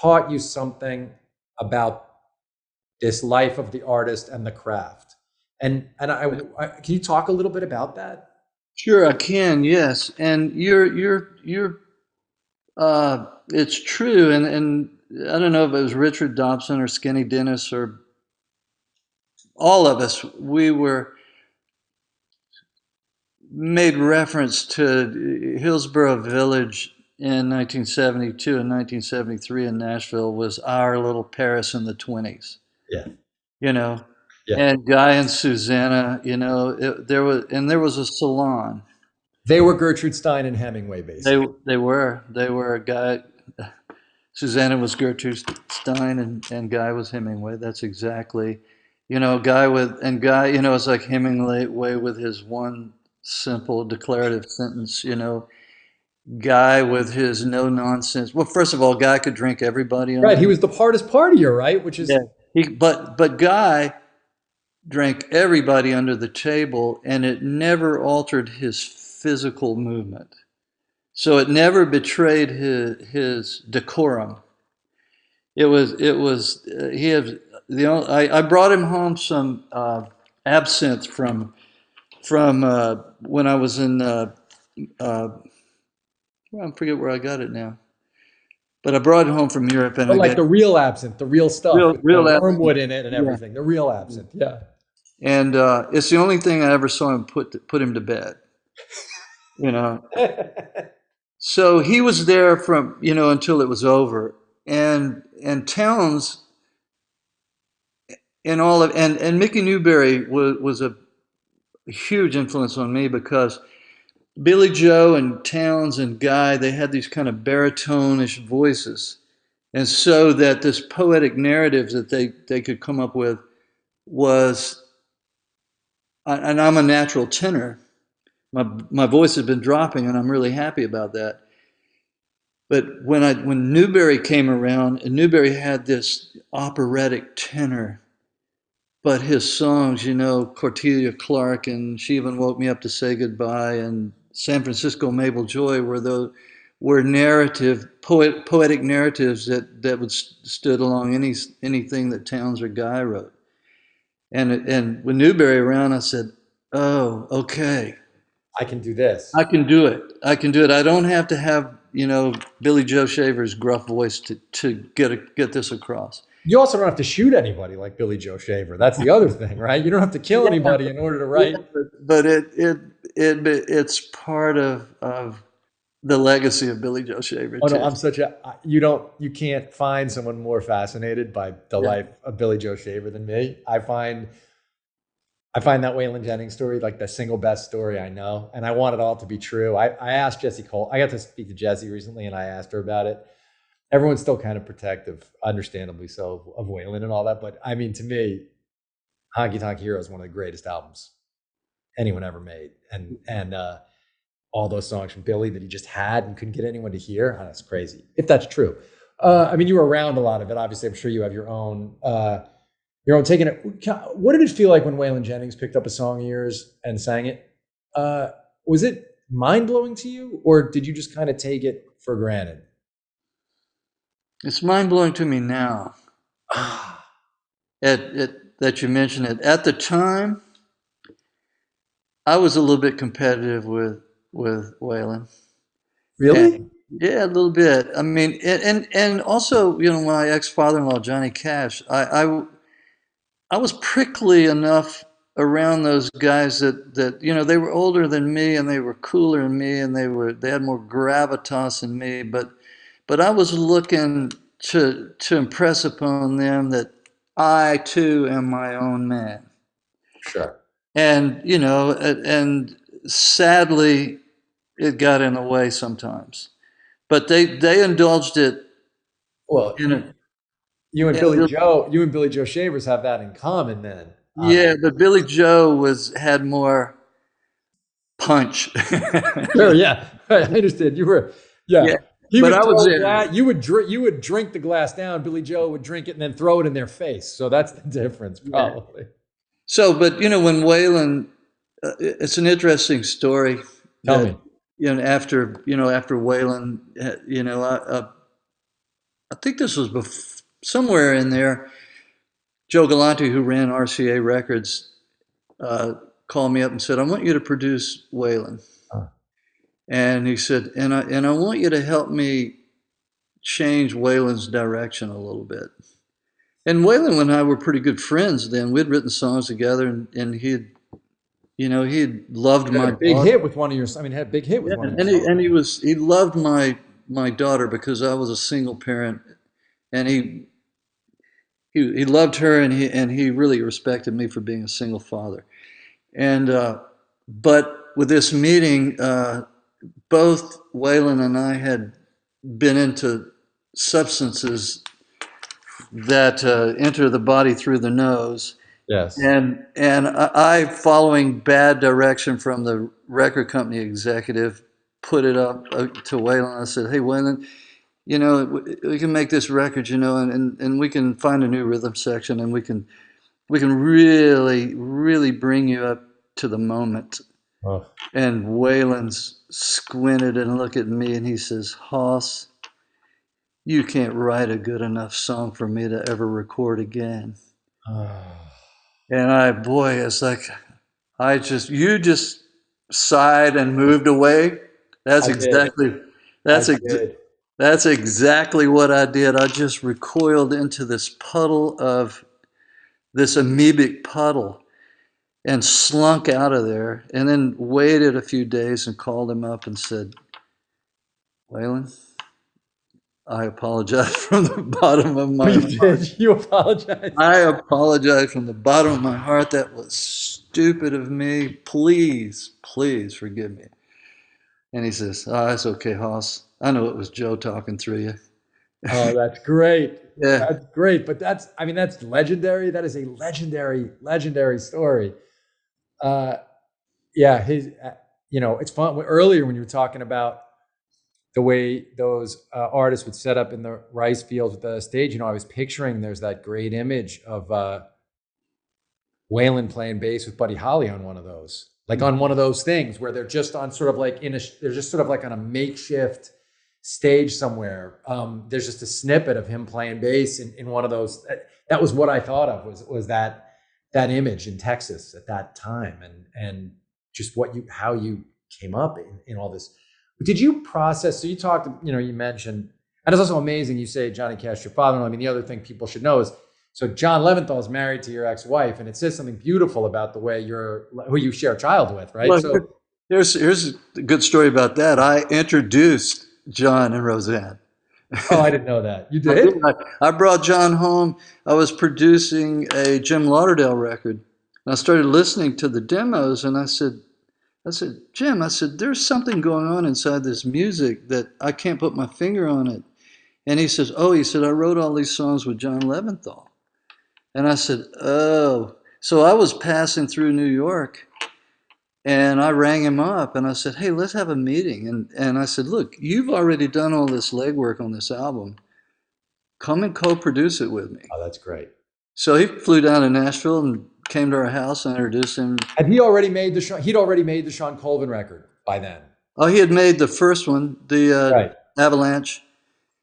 taught you something about this life of the artist and the craft. And and I, I, can you talk a little bit about that? Sure, I can. Yes, and you're you're you're. Uh, it's true, and and I don't know if it was Richard Dobson or Skinny Dennis or all of us. We were made reference to Hillsboro Village in 1972 and 1973 in Nashville was our little Paris in the 20s. Yeah. You know, yeah. and Guy and Susanna, you know, it, there was, and there was a salon. They were Gertrude Stein and Hemingway, basically. They, they were. They were a guy. Susanna was Gertrude Stein and, and Guy was Hemingway. That's exactly, you know, Guy with, and Guy, you know, it's like Hemingway with his one simple declarative sentence, you know, Guy with his no nonsense. Well, first of all, Guy could drink everybody. right. He was the hardest partier, right? Which is. Yeah he, but but Guy drank everybody under the table, and it never altered his physical movement. So it never betrayed his his decorum. It was it was uh, he had the only, I, I brought him home some uh, absinthe from from uh, when I was in uh, uh, I forget where I got it now. But I brought it home from Europe, and but like got, the real absinthe, the real stuff, real, real wormwood in it and everything. Yeah. The real absinthe, yeah. And uh, it's the only thing I ever saw him put to, put him to bed. You know. so he was there from you know until it was over, and and Townes and all of and and Mickey Newbury was was a huge influence on me because Billy Joe and Townes and Guy, they had these kind of baritonish voices. And so that this poetic narrative that they, they could come up with was, and I'm a natural tenor. My, my voice has been dropping, and I'm really happy about that. but when I when Newbury came around, and Newbury had this operatic tenor, but his songs, you know, Cortelia Clark and She Even Woke Me Up to Say Goodbye and San Francisco Mabel Joy were the were narrative poet, poetic narratives that that would stood along any anything that Townes or Guy wrote. And and when Newbury around, I said, "Oh, okay, I can do this. I can do it. I can do it. I don't have to have you know Billy Joe Shaver's gruff voice to to get a, get this across." You also don't have to shoot anybody like Billy Joe Shaver. That's the other thing, right? You don't have to kill anybody in order to write. Yeah, but, it, it it it's part of of the legacy of Billy Joe Shaver. Oh no, I'm such a you don't you can't find someone more fascinated by the yeah. life of Billy Joe Shaver than me. I find I find that Waylon Jennings story like the single best story I know, and I want it all to be true. I, I asked Jessi Cole. I got to speak to Jessi recently, and I asked her about it everyone's still kind of protective, understandably so, of Waylon and all that. But I mean, to me, Honky Tonk Hero is one of the greatest albums anyone ever made, and and uh, all those songs from Billy that he just had and couldn't get anyone to hear. Oh, that's crazy. If that's true, uh, I mean, you were around a lot of it. Obviously, I'm sure you have your own. Uh, your own taking it. What did it feel like when Waylon Jennings picked up a song of yours and sang it? Uh, was it mind blowing to you, or did you just kind of take it for granted? It's mind blowing to me now. at, at, that you mention it. At the time, I was a little bit competitive with with Waylon. Really? And, yeah, a little bit. I mean, and and, and also, you know, my ex father in law Johnny Cash, I, I I was prickly enough around those guys that that you know they were older than me and they were cooler than me and they were they had more gravitas than me, but but I was looking to, to impress upon them that I too am my own man. Sure. And, you know, and sadly, it got in the way sometimes. But they, they indulged it. Well, in a, you and Billy Joe, you and Billy Joe Shavers have that in common then. Yeah, but Billy Joe was had more punch. sure, yeah. I understand. You were yeah. yeah. He but I was in. you would drink. You would drink the glass down. Billy Joe would drink it and then throw it in their face. So that's the difference, probably. Yeah. So, but you know, when Waylon, uh, it's an interesting story. Tell that, me. You know, after you know, after Waylon, uh, you know, I, uh, I think this was bef- somewhere in there. Joe Galante, who ran RCA Records, uh, called me up and said, "I want you to produce Waylon." And he said, and I, and I want you to help me change Waylon's direction a little bit. And Waylon and I were pretty good friends then. We'd written songs together, and, and he'd, you know, he loved my big daughter. hit with one of your. I mean, had a big hit with yeah, one. and he, and he was he loved my my daughter because I was a single parent, and he he he loved her, and he and he really respected me for being a single father, and uh, but with this meeting, uh, both Waylon and I had been into substances that uh, enter the body through the nose. Yes. And and I, following bad direction from the record company executive, put it up uh, to Waylon. I said, "Hey, Waylon, you know we can make this record, you know, and, and, and we can find a new rhythm section, and we can we can really really bring you up to the moment." Oh. And Waylon's squinted and looked at me and he says, Hoss, you can't write a good enough song for me to ever record again. Oh. And I, boy, it's like, I just, you just sighed and moved away. That's I exactly, did. that's, ex- that's exactly what I did. I just recoiled into this puddle of, this amoebic puddle and slunk out of there and then waited a few days and called him up and said, Waylon, I apologize from the bottom of my you heart. Did. You apologize? I apologize from the bottom of my heart. That was stupid of me. Please, please forgive me. And he says, ah, Oh, that's okay, Hoss. I know it was Joe talking through you. Oh, that's great. yeah. That's great. But that's, I mean, that's legendary. That is a legendary, legendary story. Uh, yeah, his, uh, you know, it's fun. Earlier when you were talking about the way those uh, artists would set up in the rice fields with the stage. You know, I was picturing there's that great image of uh, Waylon playing bass with Buddy Holly on one of those, like on one of those things where they're just on sort of like in a, they're just sort of like on a makeshift stage somewhere. Um, there's just a snippet of him playing bass in, in one of those. That, that was what I thought of was was that that image in Texas at that time, and and just what you how you came up in, in all this. Did you process? So you talked, you know, you mentioned, and it's also amazing. You say Johnny Cash, your father. I mean, the other thing people should know is so John Leventhal is married to your ex-wife, and it says something beautiful about the way you're who you share a child with, right? Well, so here's here's a good story about that. I introduced John and Roseanne. Oh, I didn't know that. You did? I brought John home. I was producing a Jim Lauderdale record. And I started listening to the demos and I said, I said, Jim, I said, there's something going on inside this music that I can't put my finger on it. And he says, Oh, he said, I wrote all these songs with John Leventhal. And I said, Oh. So I was passing through New York and I rang him up and I said, Hey, let's have a meeting. And, and I said, Look, you've already done all this legwork on this album. Come and co produce it with me. Oh, that's great. So he flew down to Nashville and came to our house and introduced him. Had he already made the Shawn, he'd already made the Shawn Colvin record by then. Oh, he had made the first one, the uh, Right. Avalanche.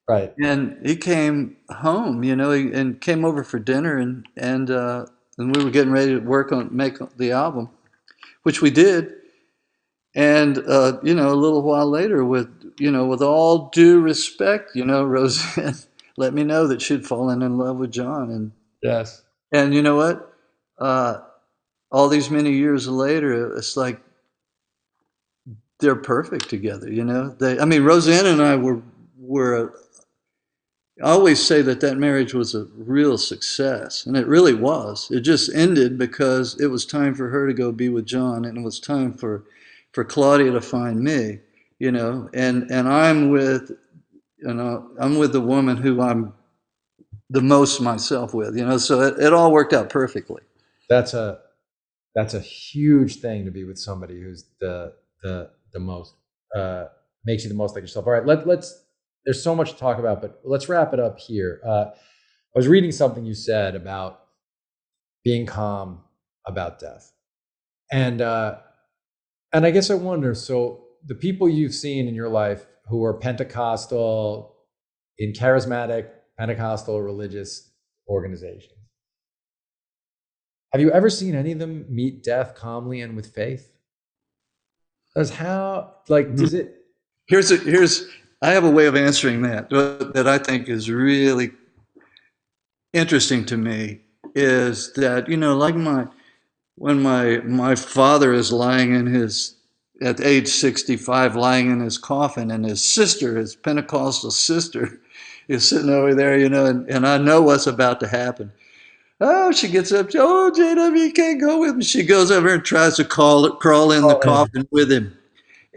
Right. And he came home, you know, and came over for dinner, and and uh, and we were getting ready to work on make the album, which we did. And uh, you know, a little while later, with you know, with all due respect, you know, Roseanne let me know that she'd fallen in love with John, and Yes. and you know what? Uh, all these many years later, it's like they're perfect together. You know, they. I mean, Roseanne and I were were. I always say that that marriage was a real success, and it really was. It just ended because it was time for her to go be with John, and it was time for for Claudia to find me. You know, and and I'm with, you know, I'm with the woman who I'm the most myself with. You know, so it, it all worked out perfectly. That's a that's a huge thing to be with somebody who's the the the most uh makes you the most like yourself. All right, let let's there's so much to talk about, but let's wrap it up here. Uh I was reading something you said about being calm about death. And uh and I guess I wonder, so the people you've seen in your life who are Pentecostal in charismatic Pentecostal religious organizations. Have you ever seen any of them meet death calmly and with faith? Does how like does it Here's a, here's I have a way of answering that uh, that I think is really interesting to me is that you know like my when my my father is lying in his at age 65 lying in his coffin and his sister his Pentecostal sister is sitting over there you know and, and I know what's about to happen Oh, she gets up. Oh, JW, you can't go with me. She goes over and tries to call, crawl in the Oh, yeah. coffin with him.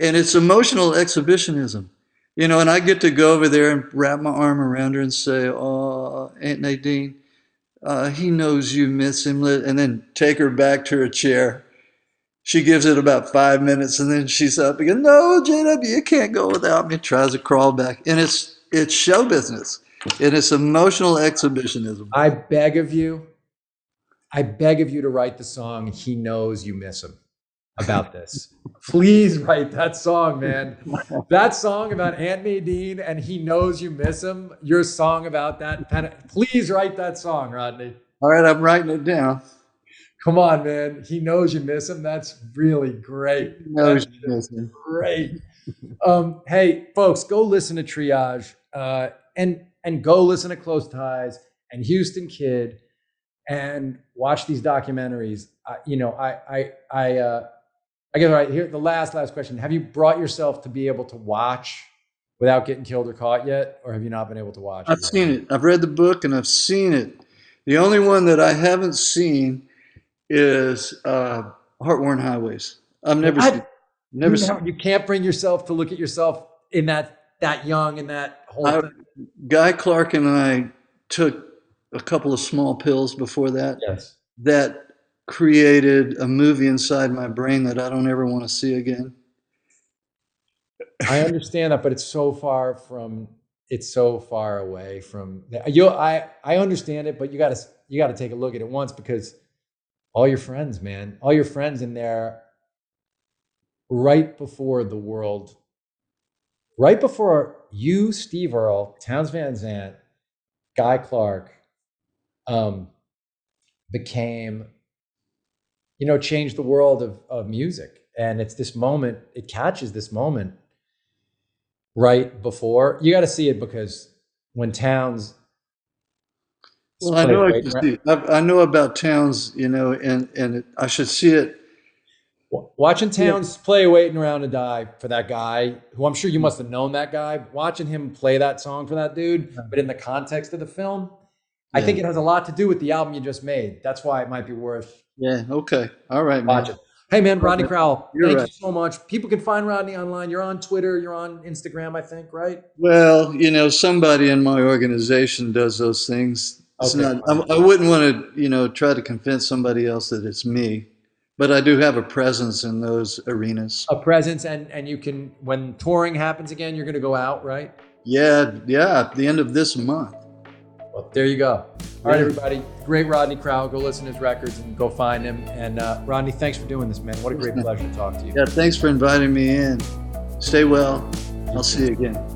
And it's emotional exhibitionism. You know, and I get to go over there and wrap my arm around her and say, Oh, Aunt Nadine, uh, he knows you miss him. And then take her back to her chair. She gives it about five minutes and then she's up again. No, JW, you can't go without me. Tries to crawl back. And it's it's show business. And it's emotional exhibitionism. I beg of you, I beg of you to write the song He Knows You Miss Him about this. Please write that song, man. That song about Aunt Nadine and He Knows You Miss Him, your song about that. pen- Please write that song, Rodney. All right, I'm writing it down. Come on, man. He knows you miss him. That's really great. No, That's great. Um, hey, folks, go listen to Triage uh, and and go listen to Close Ties and Houston Kid and watch these documentaries. Uh, you know, I I I uh, I guess all right here. The last last question: Have you brought yourself to be able to watch without getting killed or caught yet, or have you not been able to watch? I've seen it. I've read the book and I've seen it. The only one that I haven't seen is uh, Heartworn Highways. I've never What? seen. Never you, seen. you can't bring yourself to look at yourself in that that young and that whole I- thing. Guy Clark and I took a couple of small pills before that. Yes. That created a movie inside my brain that I don't ever want to see again. I understand that, but it's so far from it's so far away from you. I I understand it, but you got to you got to take a look at it once because all your friends, man, all your friends in there, right before the world, right before you, Steve Earle, Townes Van Zandt, Guy Clark, um, became, you know, changed the world of of music, and it's this moment. It catches this moment right before. You got to see it because when Townes. Well, I know I, can see, I, I know about Townes, you know, and and it, I should see it. Watching Townes yeah. play "Waiting Around to Die" for that guy, who I'm sure you must have known that guy. Watching him play that song for that dude, but in the context of the film, yeah. I think it has a lot to do with the album you just made. That's why it might be worth. Yeah. Okay. All right. Watching. Hey man, Rodney Crowell, you're thank right. you so much. People can find Rodney online. You're on Twitter, you're on Instagram, I think, right? Well, you know, somebody in my organization does those things. Okay. Not, I, I wouldn't want to, you know, try to convince somebody else that it's me, but I do have a presence in those arenas. A presence, and and you can when touring happens again, you're going to go out, right? Yeah, yeah. At the end of this month. Well, there you go. All right, everybody. Great Rodney Crowell. Go listen to his records and go find him. And uh, Rodney, thanks for doing this, man. What a great pleasure to talk to you. Yeah, thanks for inviting me in. Stay well. I'll see you again.